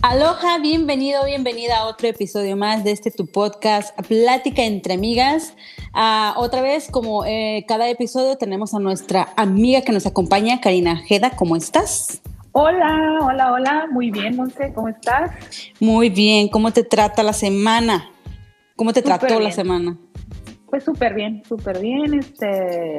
Aloha, bienvenido, bienvenida a otro episodio más de este tu podcast, Plática entre Amigas. Ah, otra vez, como eh, cada episodio, tenemos a nuestra amiga que nos acompaña, Karina Jeda. ¿Cómo estás? Hola, hola, hola. Muy bien, Monse, ¿cómo estás? Muy bien. ¿Cómo te trata la semana? ¿Cómo te trató la semana? Pues súper bien, súper bien. Este,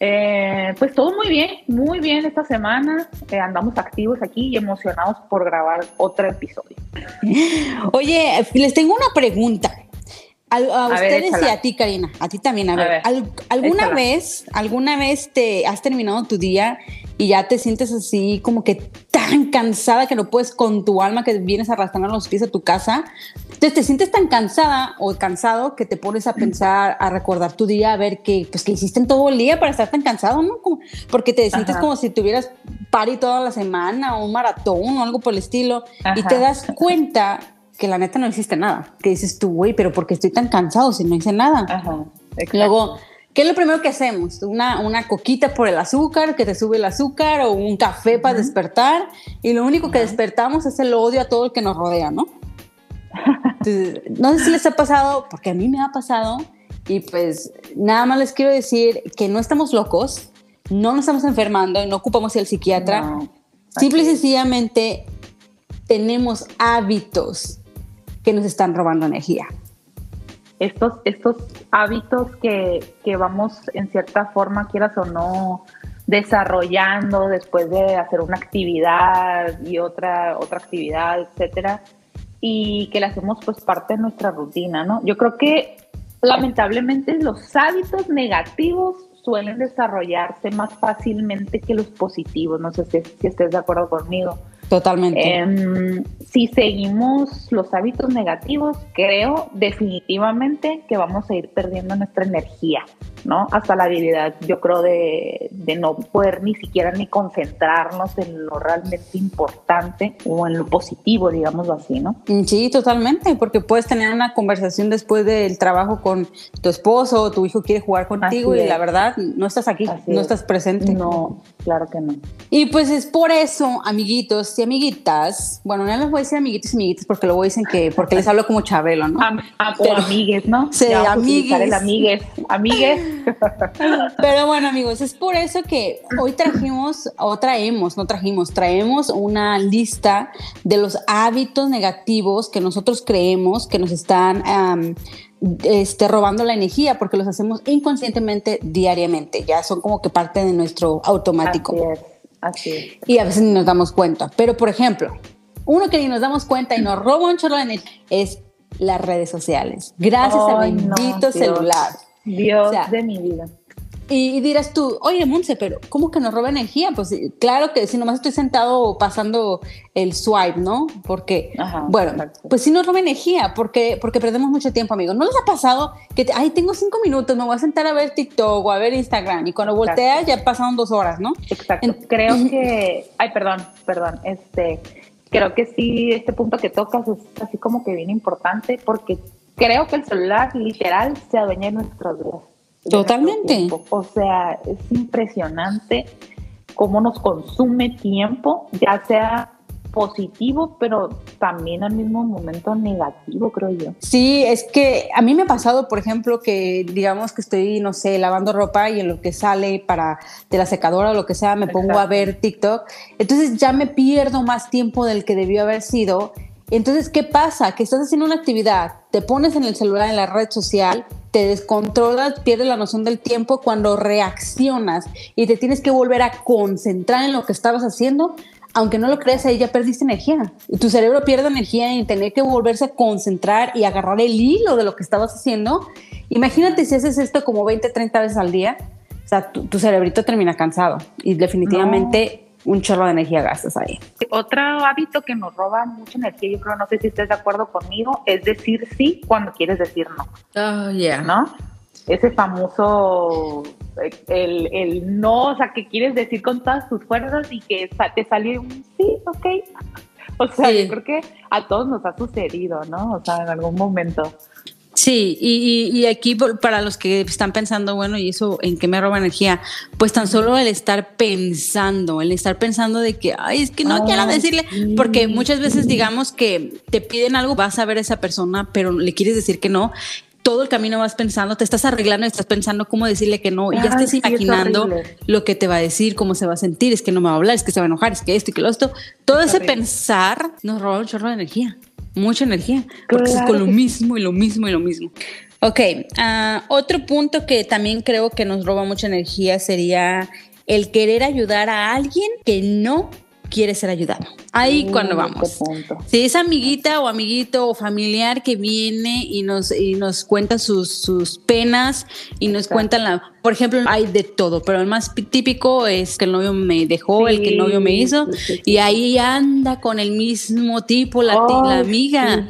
eh, pues todo muy bien, muy bien esta semana. Eh, andamos activos aquí y emocionados por grabar otro episodio. Oye, les tengo una pregunta. A, ustedes y a ti, Karina, a ti también. A, ver, ¿alguna vez, alguna vez te has terminado tu día y ya te sientes así como que tan cansada que no puedes con tu alma que vienes arrastrando los pies a tu casa? Entonces te sientes tan cansada o cansado que te pones a pensar, a recordar tu día, a ver qué, pues, que hiciste en todo el día para estar tan cansado, ¿no? porque te sientes como si tuvieras pari toda la semana o un maratón o algo por el estilo y te das cuenta que la neta no existe nada. Que dices tú, güey, pero porque estoy tan cansado si no hice nada? Ajá, Luego, ¿qué es lo primero que hacemos? Una, una coquita por el azúcar, que te sube el azúcar, o un café para despertar, y lo único que despertamos es el odio a todo el que nos rodea, ¿no? no sé si les ha pasado, porque a mí me ha pasado, y pues nada más les quiero decir que no estamos locos, no nos estamos enfermando, no ocupamos el psiquiatra, simple y sencillamente tenemos hábitos que nos están robando energía. Estos, estos hábitos que, que vamos en cierta forma, quieras o no, desarrollando después de hacer una actividad y otra, otra actividad, etcétera, y que le hacemos pues parte de nuestra rutina, ¿no? Yo creo que lamentablemente los hábitos negativos suelen desarrollarse más fácilmente que los positivos, no sé si, si estés de acuerdo conmigo. Totalmente. Em, si seguimos los hábitos negativos, creo definitivamente que vamos a ir perdiendo nuestra energía, ¿no? Hasta la habilidad, yo creo, de, de no poder ni siquiera ni concentrarnos en lo realmente importante o en lo positivo, digamos así, ¿no? Mm, sí, totalmente, porque puedes tener una conversación después del trabajo con tu esposo o tu hijo quiere jugar contigo y la verdad no estás aquí, no estás presente. No, claro que no. Y pues es por eso, amiguitos, amiguitas, bueno, no les voy a decir amiguitos y amiguitas porque luego dicen que, porque les hablo como Chabelo, ¿no? o amigues, ¿no? Sí, amigues. El amigues, amigues. Pero bueno, amigos, es por eso que hoy trajimos, o traemos, no trajimos, traemos una lista de los hábitos negativos que nosotros creemos que nos están este, robando la energía porque los hacemos inconscientemente diariamente, ya son como que parte de nuestro automático. Así Y a veces ni nos damos cuenta. Pero, por ejemplo, uno que ni nos damos cuenta y nos roba un chorro de es las redes sociales. Gracias al bendito celular. Dios de mi vida. Y, dirás tú, oye, Monse, pero ¿cómo que nos roba energía? Pues claro que si nomás estoy sentado pasando el swipe, ¿no? Porque, bueno, pues sí nos roba energía, porque, porque perdemos mucho tiempo, amigos. ¿No les ha pasado que, ay, tengo cinco minutos, me voy a sentar a ver TikTok o a ver Instagram y cuando volteas ya pasaron dos horas, ¿no? Exacto. creo que, ay, perdón, perdón, este, creo que sí, este punto que tocas es así como que bien importante porque creo que el celular literal se adueña de nuestras vidas. Totalmente. O sea, es impresionante cómo nos consume tiempo, ya sea positivo, pero también al mismo momento negativo, creo yo. Sí, es que a mí me ha pasado, por ejemplo, que digamos que estoy, no sé, lavando ropa y en lo que sale para de la secadora o lo que sea, me pongo a ver TikTok. Entonces ya me pierdo más tiempo del que debió haber sido. Entonces, ¿qué pasa? Que estás haciendo una actividad, te pones en el celular, en la red social, te descontrolas, pierdes la noción del tiempo cuando reaccionas y te tienes que volver a concentrar en lo que estabas haciendo, aunque no lo creas, ahí ya perdiste energía. Tu cerebro pierde energía en tener que volverse a concentrar y agarrar el hilo de lo que estabas haciendo. Imagínate si haces esto como 20, 30 veces al día, o sea, tu, cerebrito termina cansado y definitivamente un chorro de energía gastas ahí. Otro hábito que nos roba mucha energía, yo creo, no sé si estés de acuerdo conmigo, es decir sí cuando quieres decir no. Oh, yeah. ¿No? Ese famoso, el, el, no, o sea, que quieres decir con todas tus fuerzas y que te sale un sí, ok. O sea, yo creo que a todos nos ha sucedido, ¿no? O sea, en algún momento. Sí, y, aquí para los que están pensando, bueno, ¿y eso en qué me roba energía? Pues tan solo el estar pensando, el estar pensando de que, ay, es que no quiero decirle, porque muchas veces digamos que te piden algo, vas a ver a esa persona, pero le quieres decir que no, todo el camino vas pensando, te estás arreglando, estás pensando cómo decirle que no, y ya estás imaginando lo que te va a decir, cómo se va a sentir, es que no me va a hablar, es que se va a enojar, es que esto y que lo otro. Todo ese pensar nos roba un chorro de energía mucha energía, porque es con lo mismo y lo mismo y lo mismo. Ok, ah, otro punto que también creo que nos roba mucha energía sería el querer ayudar a alguien que no quiere ser ayudado. Ahí mm, cuando vamos. Si es amiguita o amiguito o familiar que viene y nos, y nos cuenta sus, sus penas y nos cuenta la... Por ejemplo, hay de todo, pero el más típico es que el novio me dejó, el que el novio me hizo, y ahí anda con el mismo tipo la, la amiga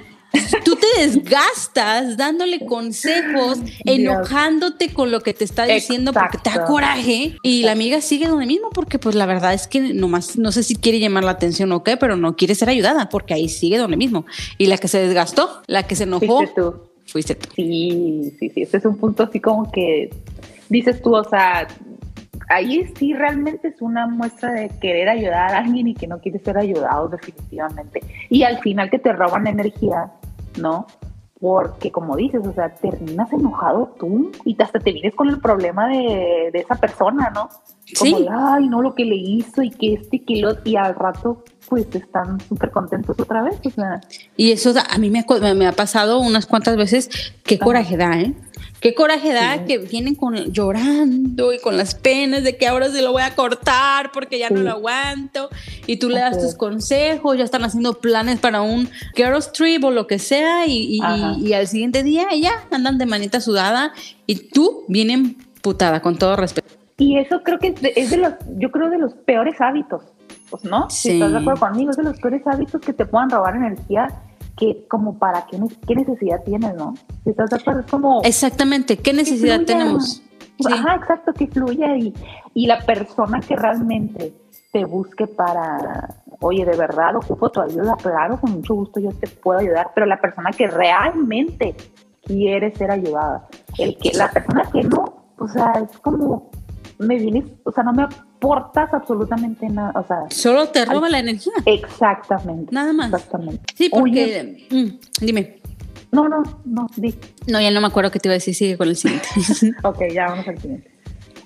tú te desgastas dándole consejos, enojándote con lo que te está diciendo porque te da coraje y la amiga sigue donde mismo porque pues la verdad es que nomás no sé si quiere llamar la atención o qué, pero no quiere ser ayudada porque ahí sigue donde mismo. Y la que se desgastó, la que se enojó, fuiste tú. Fuiste tú. Sí, sí, sí, ese es un punto así como que dices tú, o sea, ahí sí realmente es una muestra de querer ayudar a alguien y que no quiere ser ayudado definitivamente. Y al final que te roban energía ¿no? Porque como dices, o sea, terminas enojado tú y hasta te vienes con el problema de, esa persona, ¿no? Como sí. ay, no, lo que le hizo y que este que lo, y al rato pues están súper contentos otra vez. O sea. Y eso a mí me, me, ha pasado unas cuantas veces, qué coraje da, ¿eh? Qué coraje da que vienen con llorando y con las penas de que ahora se lo voy a cortar porque ya no lo aguanto. Y tú le das tus consejos, ya están haciendo planes para un girls trip o lo que sea y, al siguiente día ya andan de manita sudada y tú vienen putada con todo respeto. Y eso creo que es de, los, yo creo de los peores hábitos, pues no, si estás de acuerdo conmigo, es de los peores hábitos que te puedan robar energía que como para qué, qué necesidad tienes, ¿no? Si estás de acuerdo, es como... Exactamente, ¿qué necesidad tenemos? Ajá, exacto, que fluya y, y la persona que realmente te busque para, oye, de verdad ocupo tu ayuda, claro, con mucho gusto yo te puedo ayudar, pero la persona que realmente quiere ser ayudada, el que la persona que no, o sea, es como me vienes, o sea, no me aportas absolutamente nada, o sea. Solo te roba la energía. Exactamente. Nada más. Exactamente. Sí, porque, mm, dime. No, no, no, di. No, ya no me acuerdo qué te iba a decir, sigue con el siguiente. ok, ya vamos al siguiente.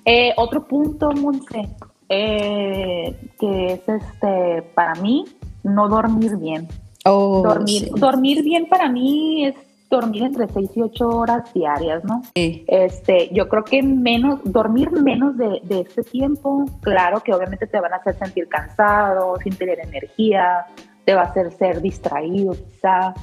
Eh, otro punto, Monse, eh, que es este, para mí, no dormir bien. Oh, dormir, dormir bien para mí es dormir entre 6 y 8 horas diarias, ¿no? Sí. Este, yo creo que menos, dormir menos de, de este tiempo, claro que obviamente te van a hacer sentir cansado, sin tener energía, te va a hacer ser distraído quizá,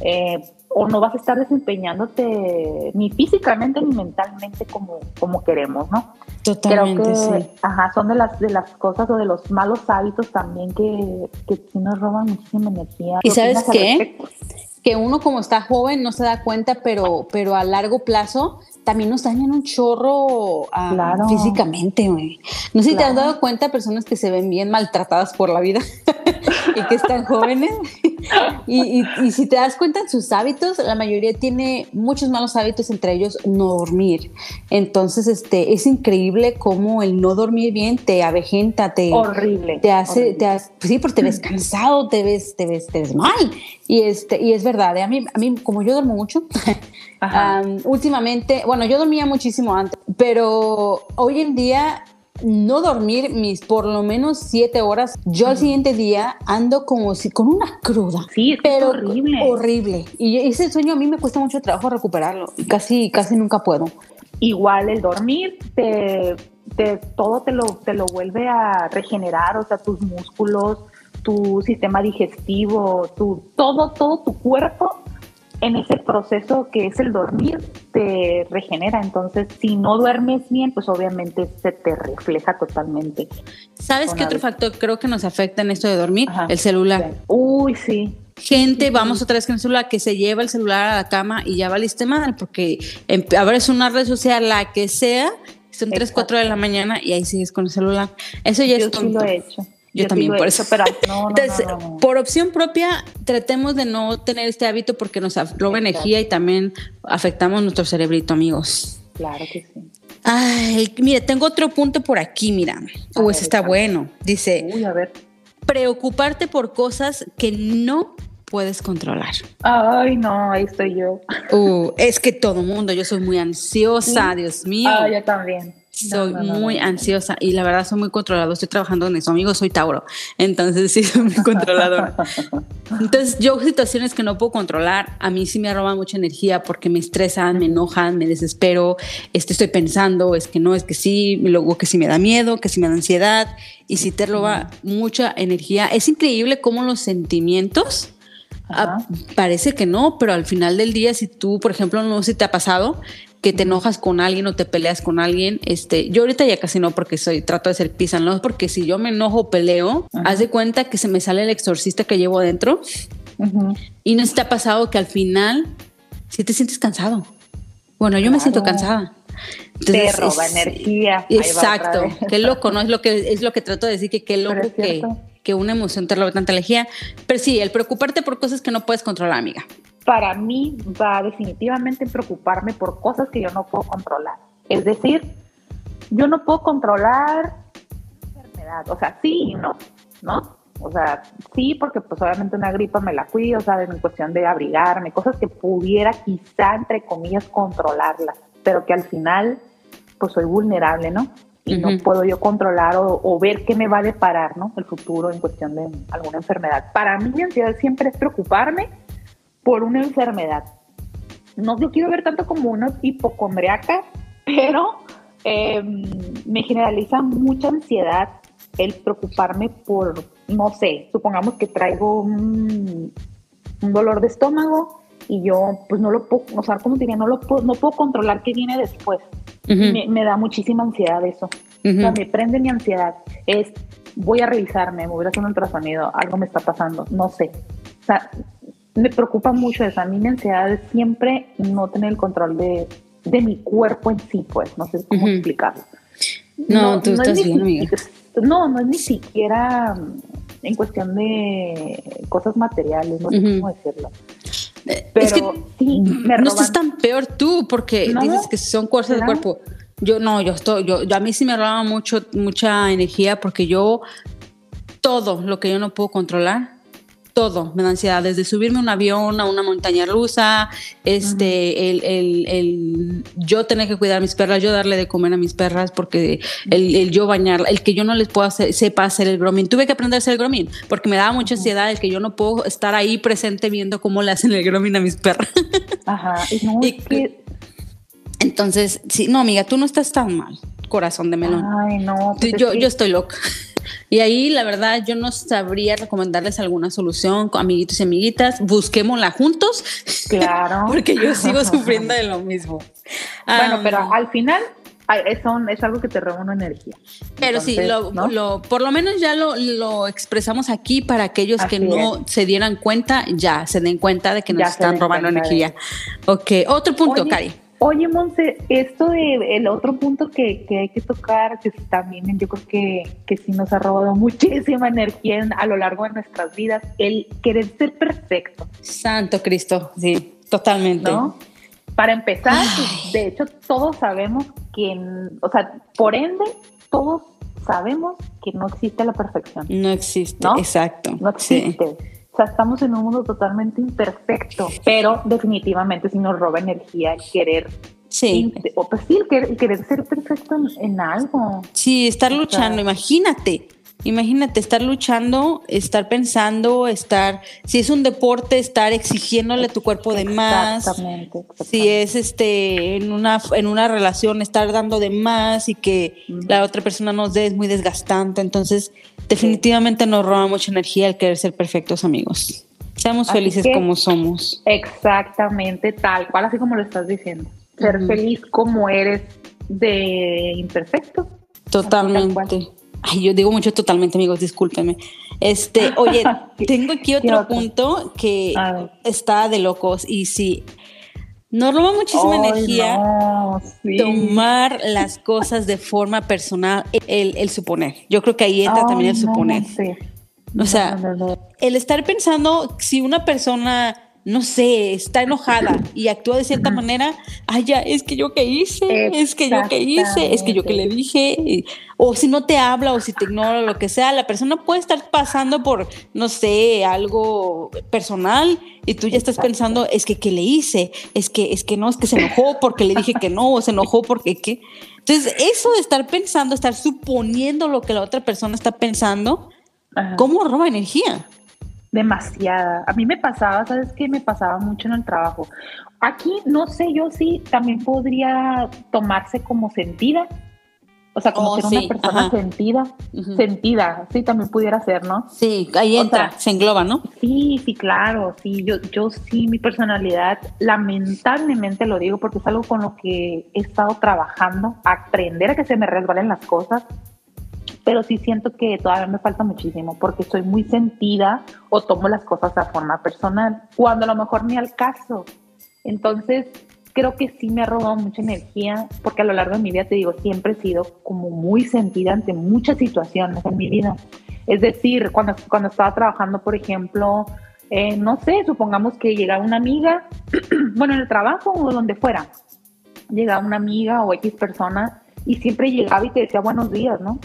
eh, o no vas a estar desempeñándote ni físicamente ni mentalmente como, como queremos, ¿no? Totalmente, Creo que, Ajá, son de las, de las cosas o de los malos hábitos también que, que sí nos roban muchísima energía. ¿Y sabes qué? Que uno como está joven no se da cuenta, pero, pero a largo plazo también nos dañan un chorro ah, físicamente, güey. No sé si te has dado cuenta personas que se ven bien maltratadas por la vida y que están jóvenes. Y, si te das cuenta en sus hábitos, la mayoría tiene muchos malos hábitos, entre ellos no dormir. Entonces, este, es increíble cómo el no dormir bien te avejenta, te... Horrible. Te hace, Te pues sí, porque te ves cansado, te ves, te ves, te ves mal. Y, este, y es verdad, ¿eh? a, mí, a mí, como yo duermo mucho, últimamente, bueno, yo dormía muchísimo antes, pero hoy en día no dormir mis por lo menos siete horas, yo al siguiente día ando como si con una cruda. Sí, pero horrible. Horrible. Y ese sueño a mí me cuesta mucho trabajo recuperarlo. Casi, casi nunca puedo. Igual el dormir te, todo te lo, te lo vuelve a regenerar, o sea, tus músculos, tu sistema digestivo, tu, todo, todo tu cuerpo en ese proceso que es el dormir te regenera. Entonces, si no duermes bien, pues obviamente se te refleja totalmente. ¿Sabes qué otro factor creo que nos afecta en esto de dormir? El celular. Uy, sí. Gente, vamos otra vez con el celular, que se lleva el celular a la cama y ya valiste mal, porque abres una red social, la que sea, son 3, 4 de la mañana y ahí sigues con el celular. Eso ya es tonto. Sí lo he hecho. Yo, también, por eso. No, Entonces, por opción propia, tratemos de no tener este hábito porque nos roba energía y también afectamos nuestro cerebrito, amigos. Claro que sí. Ay, mire, tengo otro punto por aquí, mira. Uh, ese está bueno. Dice, Uy, a ver. preocuparte por cosas que no puedes controlar. Ay, no, ahí estoy yo. Uh, es que todo mundo, yo soy muy ansiosa, Dios mío. Ah, yo también. Soy muy ansiosa y la verdad soy muy controlado. Estoy trabajando en eso, amigo. Soy Tauro, entonces sí soy muy controladora. Entonces yo situaciones que no puedo controlar, a mí sí me roban mucha energía porque me estresan, me enojan, me desespero. Este, estoy pensando, es que no, es que sí, luego que sí me da miedo, que sí me da ansiedad y sí te roba mucha energía. Es increíble cómo los sentimientos Ah, parece que no, pero al final del día, si tú, por ejemplo, no sé si te ha pasado que te enojas con alguien o te peleas con alguien, este, yo ahorita ya casi no porque soy, trato de ser pisa, no porque si yo me enojo o peleo, haz de cuenta que se me sale el exorcista que llevo adentro y no se te ha pasado que al final si te sientes cansado. Bueno, yo me siento cansada. te roba energía. Exacto. Qué loco, ¿no? Es lo que es lo que trato de decir que qué loco que que una emoción te robe tanta energía. Pero sí, el preocuparte por cosas que no puedes controlar, amiga. Para mí va definitivamente en preocuparme por cosas que yo no puedo controlar. Es decir, yo no puedo controlar enfermedad. O sea, sí y no, ¿no? O sea, sí, porque pues obviamente una gripa me la cuido, ¿sabes? En cuestión de abrigarme, cosas que pudiera quizá, entre comillas, controlarlas, pero que al final, pues soy vulnerable, ¿no? y no puedo yo controlar o, ver qué me va a deparar ¿no? el futuro en cuestión de alguna enfermedad. Para mí mi ansiedad siempre es preocuparme por una enfermedad. No lo quiero ver tanto como una hipocondriaca, pero em, me generaliza mucha ansiedad el preocuparme por, no sé, supongamos que traigo un, un dolor de estómago y yo pues no lo puedo, o sea, como diría, no lo puedo, no puedo controlar qué viene después me, da muchísima ansiedad eso. O sea, me prende mi ansiedad. Es, voy a revisarme, me voy a hacer un ultrasonido, algo me está pasando, no sé. O sea, me preocupa mucho eso. A mí mi ansiedad es siempre no tener el control de, de mi cuerpo en sí, pues. No sé cómo explicarlo. No, tú estás bien, amiga. No, no es ni siquiera mm, en cuestión de cosas materiales, no sé cómo decirlo. Pero es que sí, me no estás tan peor tú porque dices que son cosas del cuerpo. Yo no, yo estoy, yo, a mí sí me roba mucho, mucha energía porque yo todo lo que yo no puedo controlar, todo me da ansiedad, desde subirme a un avión, a una montaña rusa, este, el, el, el, yo tener que cuidar a mis perras, yo darle de comer a mis perras, porque el, el yo bañar, el que yo no les puedo hacer, sepa hacer el grooming. Tuve que aprender a hacer el grooming, porque me daba mucha ansiedad el que yo no puedo estar ahí presente viendo cómo le hacen el grooming a mis perras. Ajá, y Entonces, sí, no, amiga, tú no estás tan mal, corazón de melón. Ay, no. Pues yo, yo estoy loca. Y ahí, la verdad, yo no sabría recomendarles alguna solución, amiguitos y amiguitas, busquémosla juntos. Claro. porque yo sigo sufriendo de lo mismo. Bueno, pero al final es, algo que te roba una energía. Pero sí, lo, por lo menos ya lo, expresamos aquí para aquellos que no se dieran cuenta, ya se den cuenta de que nos están robando energía. Ok, otro punto, Cari. Oye, Monse, esto de el otro punto que, hay que tocar, que también yo creo que, que sí nos ha robado muchísima energía a lo largo de nuestras vidas, el querer ser perfecto. Santo Cristo, sí, totalmente. Para empezar, de hecho, todos sabemos que, o sea, por ende, todos sabemos que no existe la perfección. No existe, exacto. No existe. O sea, estamos en un mundo totalmente imperfecto, pero definitivamente si nos roba energía el querer Sí. O pues sí, el querer, ser perfecto en, algo. Sí, estar luchando, imagínate. Imagínate estar luchando, estar pensando, estar, si es un deporte, estar exigiéndole a tu cuerpo de más. Exactamente, Si es este en una en una relación estar dando de más y que la otra persona nos dé es muy desgastante, entonces definitivamente nos roba mucha energía el querer ser perfectos amigos. Seamos felices como somos. Exactamente, tal cual así como lo estás diciendo. Ser feliz como eres de imperfecto. Totalmente. Ay, yo digo mucho totalmente, amigos, discúlpenme. Este, oye, tengo aquí otro punto que está de locos y sí, Nos roba muchísima energía tomar las cosas de forma personal, el, suponer. Yo creo que ahí entra también el suponer. o sea, el estar pensando si una persona no sé, está enojada y actúa de cierta manera, ay, ya, es que yo que hice, es que yo que hice, es que yo que le dije, o si no te habla o si te ignora, lo que sea, la persona puede estar pasando por, no sé, algo personal y tú ya estás pensando, es que qué le hice, es que, es que no, es que se enojó porque le dije que no, o se enojó porque qué. Entonces, eso de estar pensando, estar suponiendo lo que la otra persona está pensando, ¿cómo roba energía? Demasiada. A mí me pasaba, ¿sabes qué? Me pasaba mucho en el trabajo. Aquí no sé yo si también podría tomarse como sentida. O sea, como oh, ser una persona sentida, sentida, sí, también pudiera ser, ¿no? Sí, ahí entra, se engloba, ¿no? Sí, sí, claro, sí, yo, yo sí, mi personalidad, lamentablemente lo digo porque es algo con lo que he estado trabajando, aprender a que se me resbalen las cosas, pero sí siento que todavía me falta muchísimo porque soy muy sentida o tomo las cosas de forma personal, cuando a lo mejor ni al caso. Entonces, creo que sí me ha robado mucha energía porque a lo largo de mi vida, te digo, siempre he sido como muy sentida ante muchas situaciones en mi vida. Es decir, cuando, cuando estaba trabajando, por ejemplo, eh, no sé, supongamos que llegaba una amiga, bueno, en el trabajo o donde fuera, llegaba una amiga o X persona y siempre llegaba y te decía buenos días, ¿no?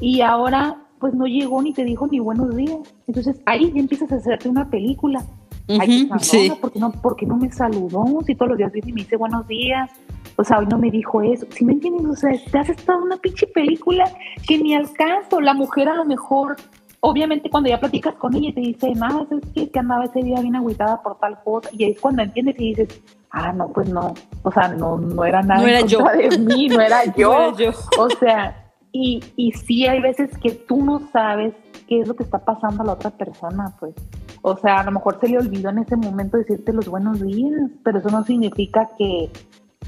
Y ahora pues no llegó ni te dijo ni buenos días. Entonces ahí ya empiezas a hacerte una película. Ay, sí. ¿por, qué no, ¿por no me saludó? Si todos los días viene y me dice buenos días. O sea, hoy no me dijo eso. Si me entiendes? O sea, te haces toda una pinche película que ni al caso. La mujer a lo mejor, obviamente cuando ya platicas con ella y te dice, nada, es que, que andaba ese día bien agüitada por tal cosa. Y ahí es cuando entiendes y dices, ah, no, pues no. O sea, no, no era nada no era yo. de mí, no era yo. no era yo. O sea y, y sí hay veces que tú no sabes qué es lo que está pasando a la otra persona, pues. O sea, a lo mejor se le olvidó en ese momento decirte los buenos días, pero eso no significa que...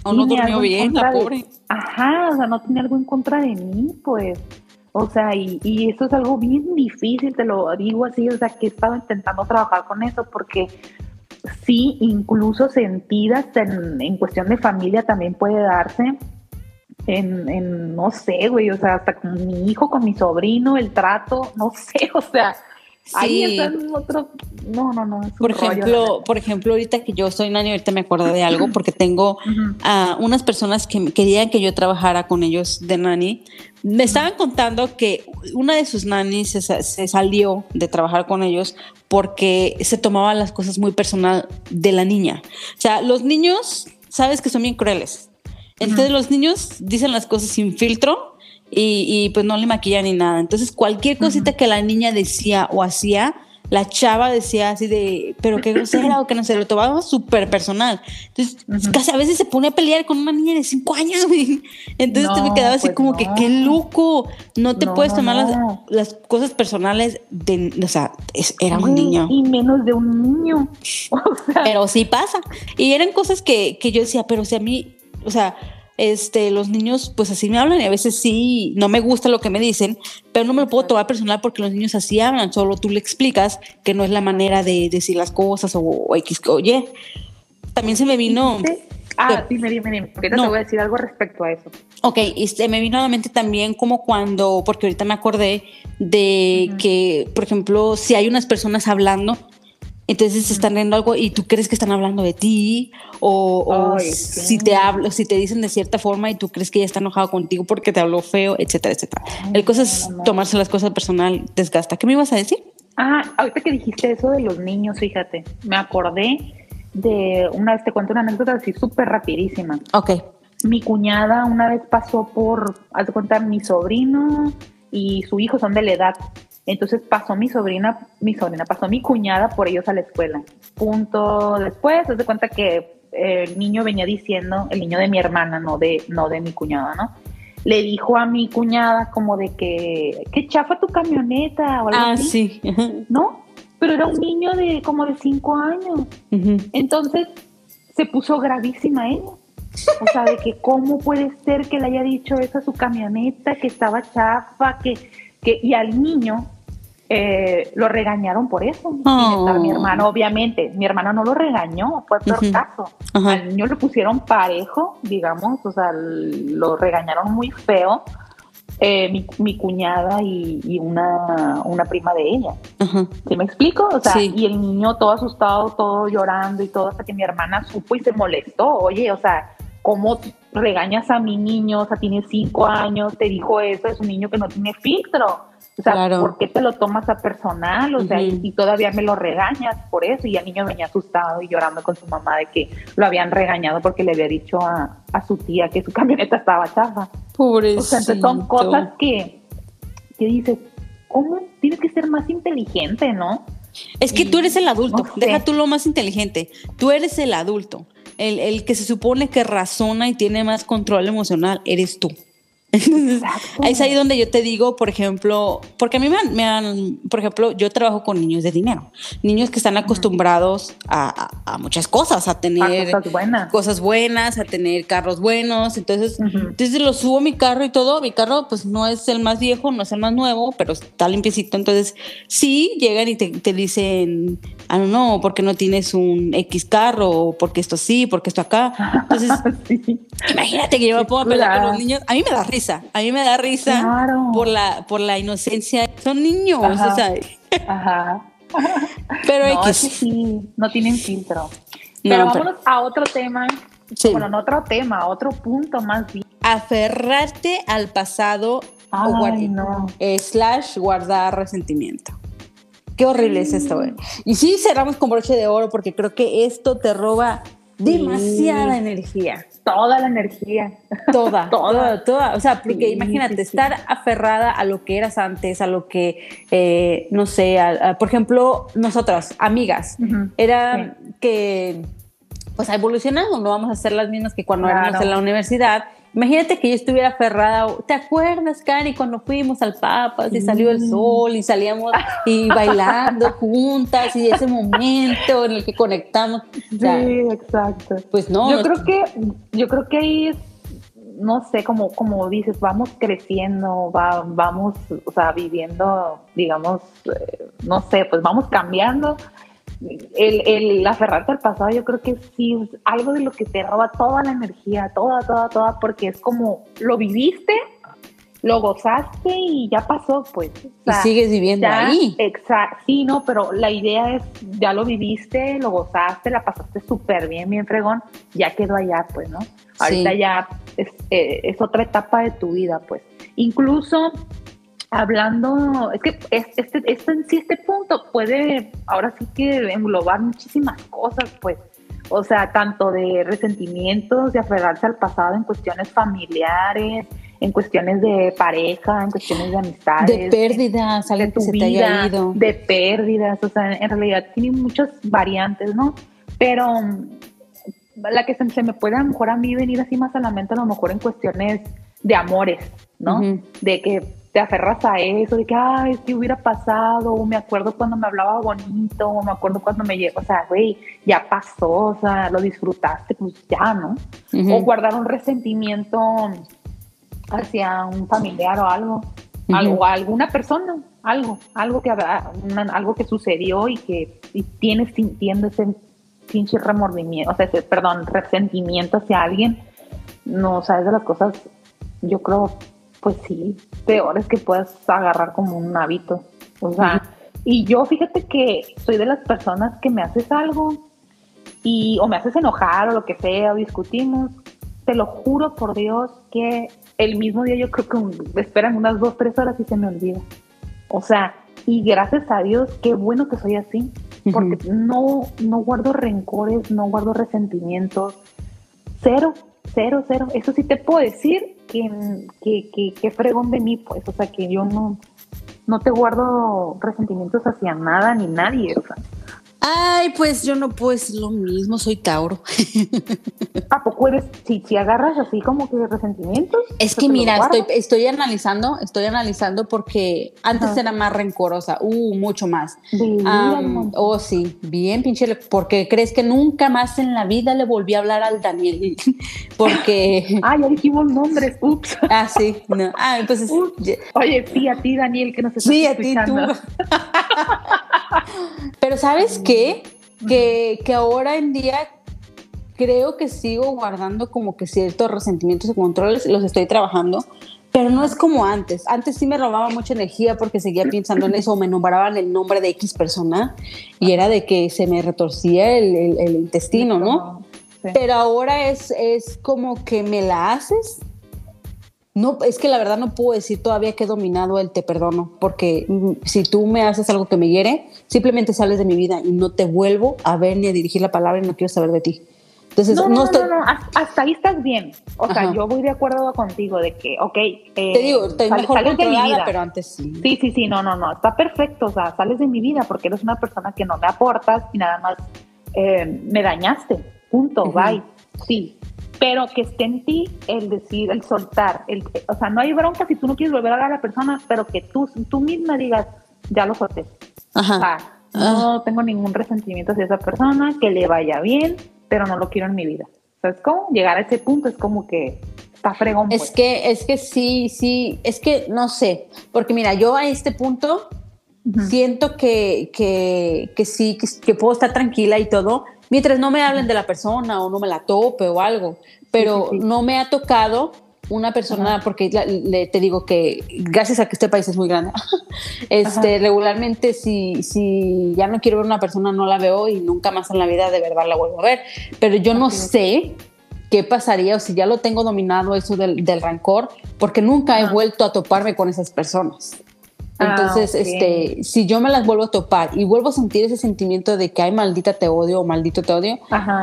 O no durmió bien, la pobre. ajá, o sea, no tiene algo en contra de mí, pues. O sea, y, y eso es algo bien difícil, te lo digo así, o sea, que he estado intentando trabajar con eso, porque sí, incluso sentidas en, en cuestión de familia también puede darse, en, no sé, güey, o sea, hasta con mi hijo, con mi sobrino, el trato, no sé, o sea, ahí están otro, no, no, no. por ejemplo, por ejemplo, ahorita que yo soy nani, ahorita me acordé de algo, porque tengo a unas personas que querían que yo trabajara con ellos de nani. Me estaban contando que una de sus nanis se, se salió de trabajar con ellos porque se tomaba las cosas muy personal de la niña. O sea, los niños, sabes que son bien crueles entonces los niños dicen las cosas sin filtro y, pues no le maquillan ni nada. Entonces cualquier cosita que la niña decía o hacía, la chava decía así de, pero qué grosera o que no se lo tomaba súper personal. Entonces, casi a veces se pone a pelear con una niña de cinco años. Entonces te me quedaba así pues como que, qué loco. No te puedes tomar las, cosas personales de, o sea, era un niño. Y menos de un niño. Pero sí pasa. Y eran cosas que, que yo decía, pero si a mí o sea, este, los niños pues así me hablan y a veces sí, no me gusta lo que me dicen, pero no me lo puedo tomar personal porque los niños así hablan, solo tú le explicas que no es la manera de decir las cosas o, X o Y. También se me vino... Ah, dime, dime, dime, porque no. te voy a decir algo respecto a eso. Ok, y se me vino a la mente también como cuando, porque ahorita me acordé de que, por ejemplo, si hay unas personas hablando entonces están viendo algo y tú crees que están hablando de ti o, si te hablo, si te dicen de cierta forma y tú crees que ella está enojado contigo porque te habló feo, etcétera, etcétera. El cosa es tomarse las cosas personal desgasta. ¿Qué me ibas a decir? Ah, ahorita que dijiste eso de los niños, fíjate, me acordé de una vez te cuento una anécdota así súper rapidísima. Ok. Mi cuñada una vez pasó por, haz de cuenta, mi sobrino y su hijo son de la edad entonces pasó mi sobrina, mi sobrina, pasó mi cuñada por ellos a la escuela. Punto después, se de cuenta que el niño venía diciendo, el niño de mi hermana, no de, no de mi cuñada, ¿no? Le dijo a mi cuñada como de que, qué chafa tu camioneta o algo ah, sí. ¿No? Pero era un niño de como de cinco años. Entonces se puso gravísima ella. O sea, de que cómo puede ser que le haya dicho eso a su camioneta, que estaba chafa, que, que y al niño eh, lo regañaron por eso. Mi hermano, obviamente, mi hermano no lo regañó, fue por caso. Al niño le pusieron parejo, digamos, o sea, lo regañaron muy feo. Eh, mi, cuñada y, una, una, prima de ella. ¿Sí me explico? O sea, y el niño todo asustado, todo llorando y todo, hasta que mi hermana supo y se molestó. Oye, o sea, ¿cómo regañas a mi niño? O sea, tiene cinco años, te dijo eso, es un niño que no tiene filtro. O sea, ¿por qué te lo tomas a personal? O sea, y, todavía me lo regañas por eso. Y el niño venía asustado y llorando con su mamá de que lo habían regañado porque le había dicho a, su tía que su camioneta estaba chafa. Pobrecito. O sea, entonces son cosas que, que dices, ¿cómo tienes que ser más inteligente, no? Es que tú eres el adulto, deja tú lo más inteligente, tú eres el adulto, el, el que se supone que razona y tiene más control emocional, eres tú. Es ahí donde yo te digo, por ejemplo, porque a mí me han, por ejemplo, yo trabajo con niños de dinero, niños que están acostumbrados a, muchas cosas, a tener cosas buenas. a tener carros buenos, entonces, entonces lo subo a mi carro y todo, mi carro pues no es el más viejo, no es el más nuevo, pero está limpiecito, entonces sí, llegan y te, te dicen, ah, no, no, porque no tienes un X carro, porque esto sí, porque esto acá, entonces, imagínate que yo me puedo pelear con los niños, a mí me da risa a mí me da risa por, la, por la inocencia. Son niños, Ajá. Ajá. Pero no, que sí, no tienen filtro. Pero vámonos a otro tema. Bueno, no otro tema, otro punto más bien. Aferrarte al pasado Ay, no. slash guardar resentimiento. Qué horrible es esto, güey. Y sí cerramos con broche de oro porque creo que esto te roba demasiada energía toda la energía. Toda, toda, toda. O sea, porque imagínate, estar aferrada a lo que eras antes, a lo que, eh, no sé, por ejemplo, nosotras, amigas, era que, pues ha evolucionado, no vamos a ser las mismas que cuando éramos en la universidad Imagínate que yo estuviera aferrada. ¿Te acuerdas, Cari, cuando fuimos al Papas y salió el sol y salíamos y bailando juntas y ese momento en el que conectamos? sí, exacto. Pues no. Yo creo que, yo creo que ahí es, no sé, como, como dices, vamos creciendo, va, vamos, o sea, viviendo, digamos, eh, no sé, pues vamos cambiando el, el aferrarte al pasado yo creo que sí es algo de lo que te roba toda la energía, toda, toda, toda, porque es como lo viviste, lo gozaste y ya pasó, pues. y sigues viviendo ahí. Exacto, sí, no, pero la idea es, ya lo viviste, lo gozaste, la pasaste súper bien, bien fregón, ya quedó allá, pues, ¿no? Ahorita ya es, eh, es otra etapa de tu vida, pues. Incluso hablando, es que este, este, sí, este punto puede ahora sí que englobar muchísimas cosas, pues. O sea, tanto de resentimientos, de aferrarse al pasado en cuestiones familiares, en cuestiones de pareja, en cuestiones de amistades. De pérdidas, de tu vida, De pérdidas, o sea, en realidad tiene muchas variantes, ¿no? Pero mm, la que se, me puede a lo mejor a mí venir así más a la mente, a lo mejor en cuestiones de amores, ¿no? De que te aferras a eso, de que, ay, si hubiera pasado, o me acuerdo cuando me hablaba bonito, o me acuerdo cuando me llegó, o sea, güey, ya pasó, o sea, lo disfrutaste, pues ya, ¿no? O guardar un resentimiento hacia un familiar o algo, algo, alguna persona, algo, algo que, algo que sucedió y que tienes sintiendo ese pinche remordimiento, o sea, ese, perdón, resentimiento hacia alguien, no, o sea, es de las cosas, yo creo, pues sí, peor es que puedas agarrar como un hábito. O sea, y yo fíjate que soy de las personas que me haces algo y o me haces enojar o lo que sea, o discutimos, te lo juro por Dios que el mismo día yo creo que esperan unas dos, tres horas y se me olvida. O sea, y gracias a Dios, qué bueno que soy así, porque no, no guardo rencores, no guardo resentimientos, cero, cero, cero. Eso sí te puedo decir que, que, que, fregón de mí, pues, o sea, que yo no, no te guardo resentimientos hacia nada ni nadie, o sea, Ay, pues yo no puedo decir lo mismo, soy Tauro. ¿A poco eres, si, si agarras así como que resentimientos? Es que mira, estoy, estoy analizando, estoy analizando porque antes era más rencorosa, uh, mucho más. oh, sí, bien pinche, porque crees que nunca más en la vida le volví a hablar al Daniel, porque... ah, ya dijimos nombres, ups. ah, sí, no, ah, pues... Oye, sí, a ti Daniel, que nos estás Sí, a ti tú. Pero ¿sabes qué? Que, que ahora en día creo que sigo guardando como que ciertos resentimientos y controles, los estoy trabajando, pero no es como antes. Antes sí me robaba mucha energía porque seguía pensando en eso o me nombraban el nombre de X persona y era de que se me retorcía el, el, intestino, ¿no? Pero ahora es, es como que me la haces no, es que la verdad no puedo decir todavía que he dominado el te perdono, porque mm, si tú me haces algo que me hiere, simplemente sales de mi vida y no te vuelvo a ver ni a dirigir la palabra y no quiero saber de ti. Entonces, no, no, no, no, hasta ahí estás bien. O sea, yo voy de acuerdo contigo de que, ok, eh, te digo, estoy mejor sales de mi vida, pero antes sí. Sí, sí, sí, no, no, no, está perfecto. O sea, sales de mi vida porque eres una persona que no me aportas y nada más eh, me dañaste. Punto, bye. Sí, pero que esté en ti el decir, el soltar, el, o sea, no hay bronca si tú no quieres volver a ver a la persona, pero que tú, tú misma digas, ya lo solté. Ajá. O sea, no ah. tengo ningún resentimiento hacia esa persona, que le vaya bien, pero no lo quiero en mi vida. O sea, es como llegar a ese punto, es como que está fregón. Es pues. que, es que sí, sí, es que no sé, porque mira, yo a este punto siento que, que, que sí, que, que puedo estar tranquila y todo, mientras no me hablen de la persona o no me la tope o algo, pero no me ha tocado una persona, porque le, te digo que gracias a que este país es muy grande, este, regularmente si, si ya no quiero ver una persona no la veo y nunca más en la vida de verdad la vuelvo a ver, pero yo no sé qué pasaría o si ya lo tengo dominado eso del, del rencor, porque nunca he vuelto a toparme con esas personas. Ah, Entonces, este, si yo me las vuelvo a topar y vuelvo a sentir ese sentimiento de que hay maldita te odio o maldito te odio,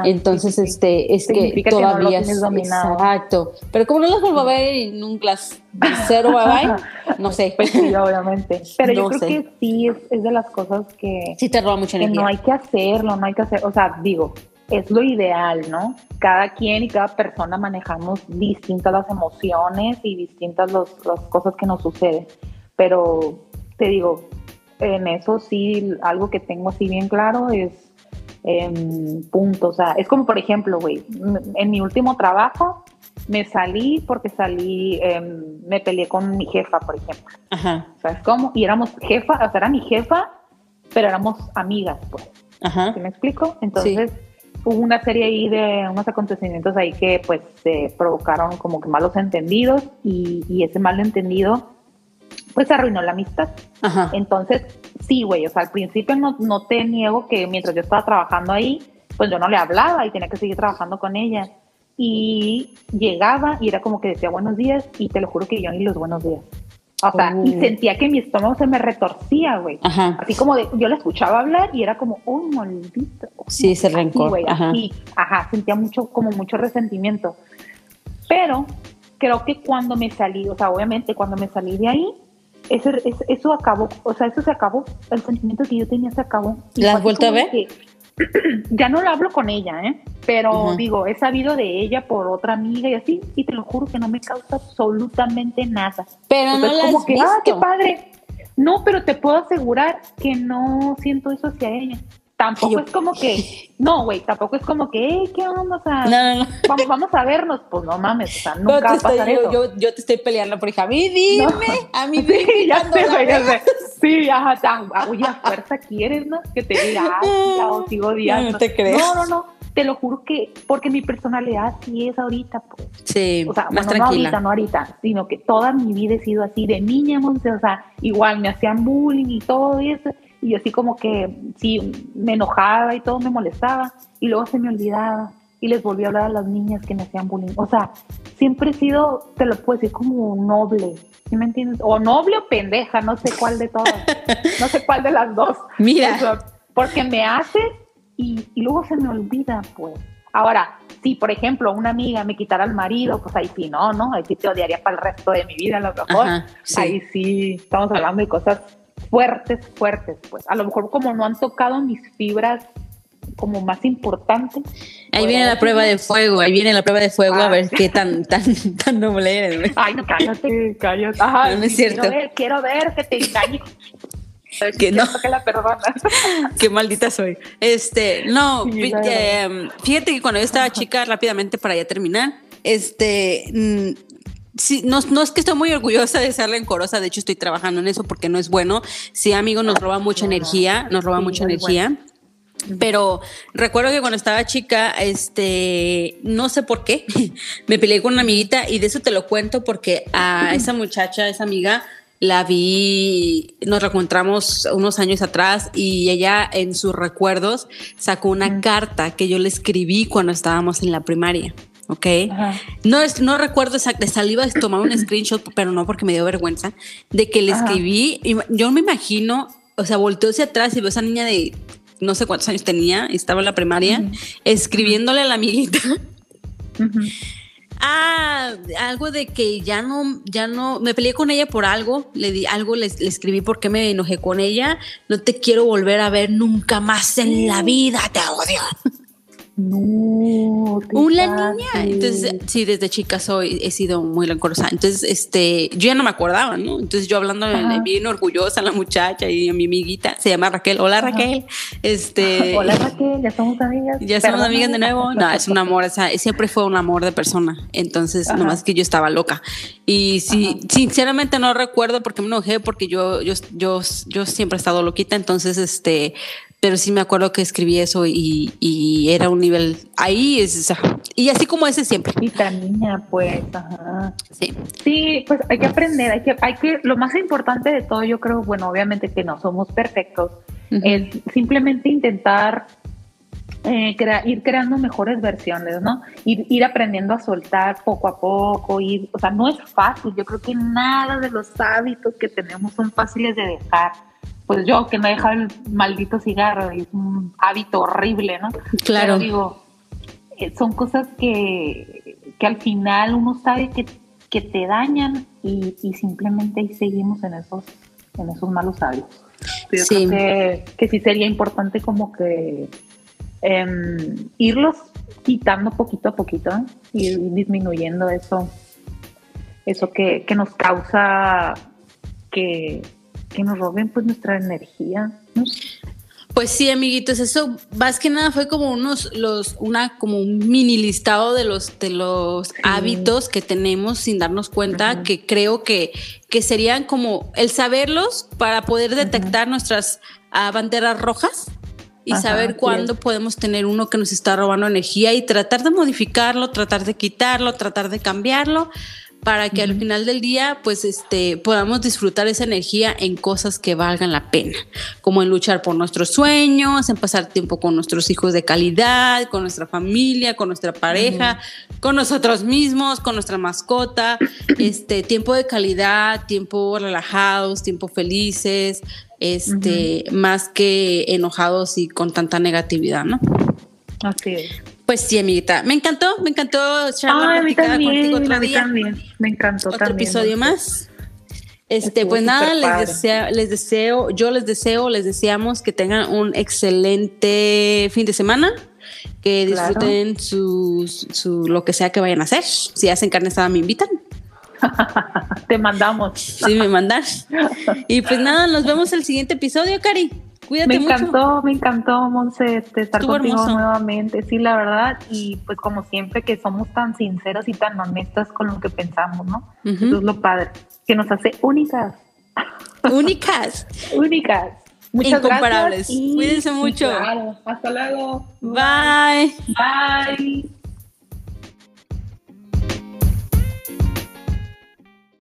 entonces este es que todavía es exacto. Pero como no las vuelvo a ver en un class cero bye, no sé. Pues sí, obviamente. Pero yo creo que sí es, de las cosas que sí te roba mucha energía. no hay que hacerlo, no hay que hacer, o sea, digo, es lo ideal, ¿no? Cada quien y cada persona manejamos distintas las emociones y distintas las cosas que nos suceden. Pero te digo, en eso sí, algo que tengo así bien claro es eh, punto. O sea, es como, por ejemplo, güey, en mi último trabajo me salí porque salí, em, me peleé con mi jefa, por ejemplo. Ajá. ¿Sabes cómo? Y éramos jefa, o sea, era mi jefa, pero éramos amigas, pues. Ajá. ¿Sí me explico? Entonces, hubo una serie ahí de unos acontecimientos ahí que, pues, se provocaron como que malos entendidos y, y ese malentendido pues arruinó la amistad. Entonces, sí, güey, o sea, al principio no, no te niego que mientras yo estaba trabajando ahí, pues yo no le hablaba y tenía que seguir trabajando con ella. Y llegaba y era como que decía buenos días y te lo juro que yo ni los buenos días. O sea, y oh. sentía que mi estómago se me retorcía, güey. Así como de, yo la escuchaba hablar y era como, oh, maldito. Sí, ese rencor. ajá. ajá, sentía mucho, como mucho resentimiento. Pero creo que cuando me salí, o sea, obviamente cuando me salí de ahí, eso, eso, acabó, o sea, eso se acabó, el sentimiento que yo tenía se acabó. ¿La has vuelto a ver? ya no lo hablo con ella, ¿eh? Pero digo, he sabido de ella por otra amiga y así, y te lo juro que no me causa absolutamente nada. Pero no la como que, ah, qué padre. No, pero te puedo asegurar que no siento eso hacia ella tampoco es como que, no, güey, tampoco es como que, ¿qué vamos a, no, no, Vamos, vamos a vernos? Pues no mames, o sea, nunca va a pasar eso. Yo, yo, te estoy peleando por hija, a mí dime, a mí dime. Sí, ya sé, güey, ya sé. Sí, ajá, tan, oye, a fuerza quieres, ¿no? Que te diga, ah, os sigo odiando. No te crees. No, no, no, te lo juro que, porque mi personalidad sí es ahorita, pues. Sí, o sea, más bueno, tranquila. no ahorita, no ahorita, sino que toda mi vida he sido así, de niña, o sea, igual me hacían bullying y todo y eso y así como que sí, me enojaba y todo me molestaba y luego se me olvidaba y les volví a hablar a las niñas que me hacían bullying. O sea, siempre he sido, te lo puedo decir, como noble, ¿sí me entiendes? O noble o pendeja, no sé cuál de todas, no sé cuál de las dos. Mira. porque me hace y, luego se me olvida, pues. Ahora, si por ejemplo una amiga me quitara al marido, pues ahí sí no, ¿no? Ahí sí te odiaría para el resto de mi vida, a lo mejor. Ahí sí, estamos hablando de cosas fuertes, fuertes, pues. A lo mejor como no han tocado mis fibras como más importantes. Ahí viene la prueba de fuego, ahí viene la prueba de fuego a ver ah. qué tan, tan, tan noble eres. Ay, no, cállate, cállate. Ajá, no, es cierto. Quiero ver, quiero ver que te engañe. que no. Que la perdona. Qué maldita soy. Este, no, em, fíjate que cuando yo estaba chica, rápidamente para ya terminar, este, mm, sí, no, no, es que estoy muy orgullosa de ser rencorosa, de hecho estoy trabajando en eso porque no es bueno. Sí, amigo, nos roba mucha energía, nos roba mucha energía. Pero recuerdo que cuando estaba chica, este, no sé por qué, me peleé con una amiguita y de eso te lo cuento porque a esa muchacha, esa amiga, la vi, nos reencontramos unos años atrás y ella en sus recuerdos sacó una carta que yo le escribí cuando estábamos en la primaria. ¿Ok? No, es, no recuerdo exactamente, saliva de tomar un screenshot, pero no porque me dio vergüenza, de que le escribí, y yo me imagino, o sea, volteó hacia atrás y veo a esa niña de no sé cuántos años tenía, estaba en la primaria, escribiéndole a la amiguita. Ah, algo de que ya no, ya no, me peleé con ella por algo, le di algo, le, le, escribí porque me enojé con ella, no te quiero volver a ver nunca más en la vida, te odio. No. Una niña. Entonces, sí, desde chica soy, he sido muy rencorosa. Entonces, este, yo ya no me acordaba, ¿no? Entonces, yo hablando bien orgullosa, la muchacha y a mi amiguita, se llama Raquel. Hola, Raquel. Este. Hola, Raquel, ya somos amigas. Ya somos amigas de nuevo. No, es un amor, o sea, siempre fue un amor de persona. Entonces, nomás que yo estaba loca. Y sí, sinceramente no recuerdo porque me enojé, porque yo, yo, yo, yo siempre he estado loquita. Entonces, este, pero sí me acuerdo que escribí eso y, era un nivel ahí es y así como ese siempre y niña pues ajá. sí sí pues hay que aprender hay que hay que lo más importante de todo yo creo bueno obviamente que no somos perfectos es simplemente intentar eh, ir creando mejores versiones, ¿no? Ir, ir aprendiendo a soltar poco a poco, ir, o sea, no es fácil, yo creo que nada de los hábitos que tenemos son fáciles de dejar pues yo que no he dejado el maldito cigarro, es un hábito horrible, ¿no? Claro. Pero digo, eh, son cosas que, que al final uno sabe que, que te dañan y, simplemente ahí seguimos en esos, en esos malos hábitos. Yo sí. creo que, sí sería importante como que em, irlos quitando poquito a poquito y ir disminuyendo eso, eso que, que nos causa que que nos roben pues nuestra energía. Pues sí, amiguitos, eso más que nada fue como unos, los, una, como un mini listado de los, de los hábitos que tenemos sin darnos cuenta, que creo que, que serían como el saberlos para poder detectar nuestras ah, banderas rojas y saber cuándo podemos tener uno que nos está robando energía y tratar de modificarlo, tratar de quitarlo, tratar de cambiarlo para que al final del día pues este podamos disfrutar esa energía en cosas que valgan la pena, como en luchar por nuestros sueños, en pasar tiempo con nuestros hijos de calidad, con nuestra familia, con nuestra pareja, con nosotros mismos, con nuestra mascota, este tiempo de calidad, tiempo relajados, tiempo felices, este más que enojados y con tanta negatividad, ¿no? Así es. Pues sí, amiguita. Me encantó, me encantó charlar contigo otro día. También. Me encantó otro episodio más. Este, pues nada, les deseo, les deseo, yo les deseo, les deseamos que tengan un excelente fin de semana, que disfruten su, su, lo que sea que vayan a hacer. Si hacen carne asada, me invitan. Te mandamos. Sí, me mandan. Y pues nada, nos vemos el siguiente episodio, Cari. Cuídate me encantó, me encantó, Monse, este, estar contigo nuevamente. Sí, la verdad. Y pues como siempre que somos tan sinceras y tan honestas con lo que pensamos, ¿no? Eso es lo padre, que nos hace únicas. Únicas. únicas. Muchas Incomparables. Cuídense mucho. Hasta luego. Bye. Bye.